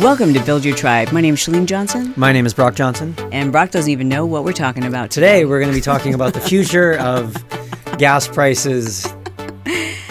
Welcome to Build Your Tribe. My name is Chalene Johnson, My name is Brock Johnson. and Brock doesn't even know what we're talking about Today we're going to be talking about the future of gas prices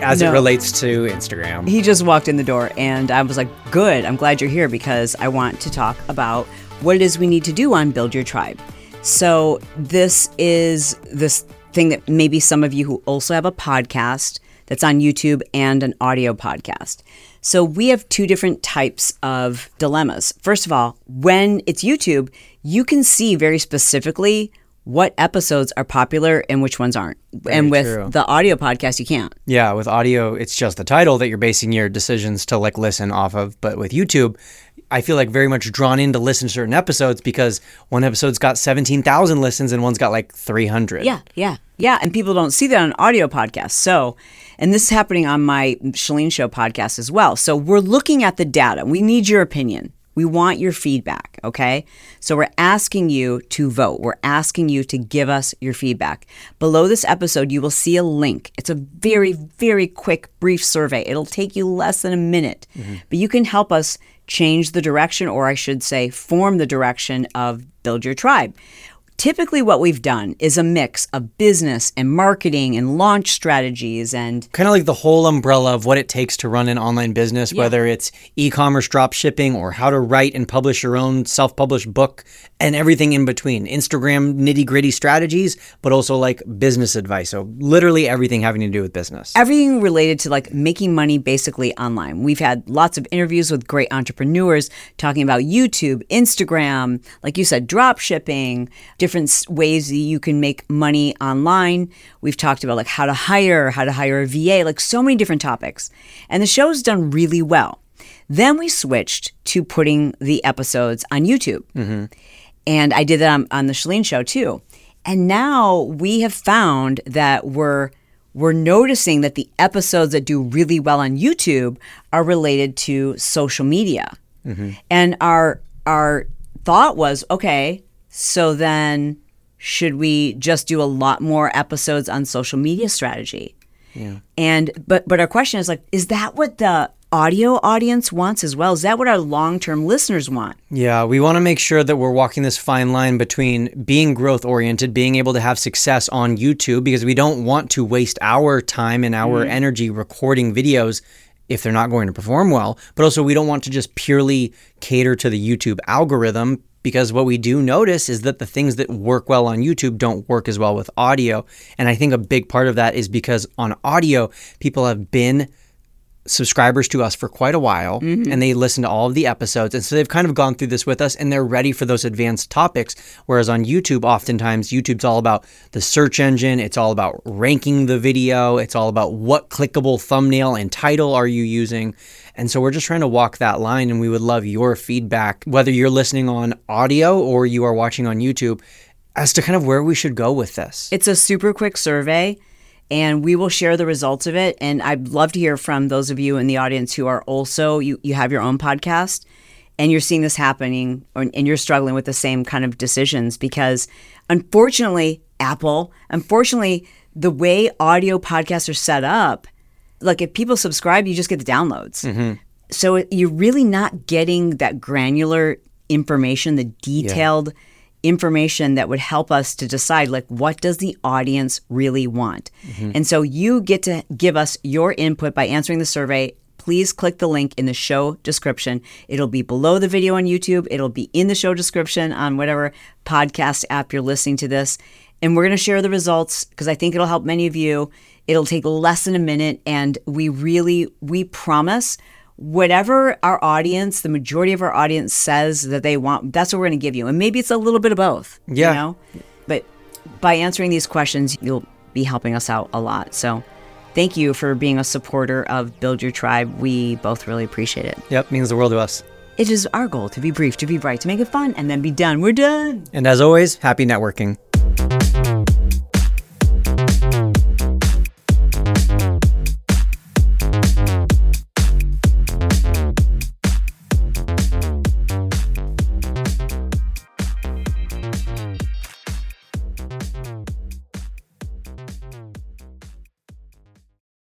as No. it relates to Instagram. He just walked in the door, and I was like, Good, I'm glad you're here because I want to talk about what it is we need to do on Build Your Tribe. So, this is this thing that maybe some of you who also have a podcast that's on YouTube and an audio podcast. So, we have two different types of dilemmas. First of all, when it's YouTube, you can see very specifically what episodes are popular and which ones aren't. and with true. the audio podcast, you can't. Yeah, with audio, it's just the title that you're basing your decisions to like listen off of. But with YouTube, I feel like very much drawn in to listen to certain episodes because one episode's got 17,000 listens and one's got like 300. Yeah, yeah, yeah. And people don't see that on audio podcasts. So, and this is happening on my Chalene Show podcast as well. So we're looking at the data. We need your opinion. We want your feedback. Okay. So we're asking you to vote. We're asking you to give us your feedback. Below this episode, you will see a link. It's a very, very quick, brief survey. It'll take you less than a minute, mm-hmm. but you can help us change the direction, or I should say, form the direction of Build Your Tribe. Typically, what we've done is a mix of business and marketing and launch strategies and Kind of like the whole umbrella of what it takes to run an online business, whether it's e commerce drop shipping or how to write and publish your own self published book and everything in between. Instagram nitty gritty strategies, but also like business advice. So, literally everything having to do with business. everything related to like making money basically online. We've had lots of interviews with great entrepreneurs talking about YouTube, Instagram, like you said, drop shipping, different ways that you can make money online. We've talked about like how to hire, how to hire a VA, like so many different topics. And the show's done really well. Then we switched to putting the episodes on YouTube. Mm-hmm. And I did that on, on the Chalene show too. And now we have found that we're we're noticing that the episodes that do really well on YouTube are related to social media. Mm-hmm. And our our thought was, okay, so then should we just do a lot more episodes on social media strategy? Yeah. And but but our question is like, is that what the audio audience wants as well? Is that what our long term listeners want? Yeah, we want to make sure that we're walking this fine line between being growth oriented, being able to have success on YouTube, because we don't want to waste our time and our mm-hmm. energy recording videos if they're not going to perform well. But also, we don't want to just purely cater to the YouTube algorithm. Because what we do notice is that the things that work well on YouTube don't work as well with audio. And I think a big part of that is because on audio, people have been subscribers to us for quite a while mm-hmm. and they listen to all of the episodes. And so they've kind of gone through this with us and they're ready for those advanced topics. Whereas on YouTube, oftentimes YouTube's all about the search engine, it's all about ranking the video, it's all about what clickable thumbnail and title are you using. And so we're just trying to walk that line and we would love your feedback, whether you're listening on audio or you are watching on YouTube, as to kind of where we should go with this. It's a super quick survey, and we will share the results of it. And I'd love to hear from those of you in the audience who are also you you have your own podcast, and you're seeing this happening, or, and you're struggling with the same kind of decisions because, unfortunately, Apple, unfortunately, the way audio podcasts are set up, like if people subscribe, you just get the downloads. Mm-hmm. So you're really not getting that granular information, the detailed information that would help us to decide like what does the audience really want. Mm-hmm. And so you get to give us your input by answering the survey. Please click the link in the show description. It'll be below the video on YouTube. It'll be in the show description on whatever podcast app you're listening to this. And we're going to share the results because I think it'll help many of you. It'll take less than a minute and we really we promise whatever our audience, the majority of our audience says that they want, that's what we're going to give you. And maybe it's a little bit of both. Yeah. You know? But by answering these questions, you'll be helping us out a lot. So thank you for being a supporter of Build Your Tribe. We both really appreciate it. Yep, means the world to us. It is our goal to be brief, to be bright, to make it fun, and then be done. We're done. And as always, happy networking.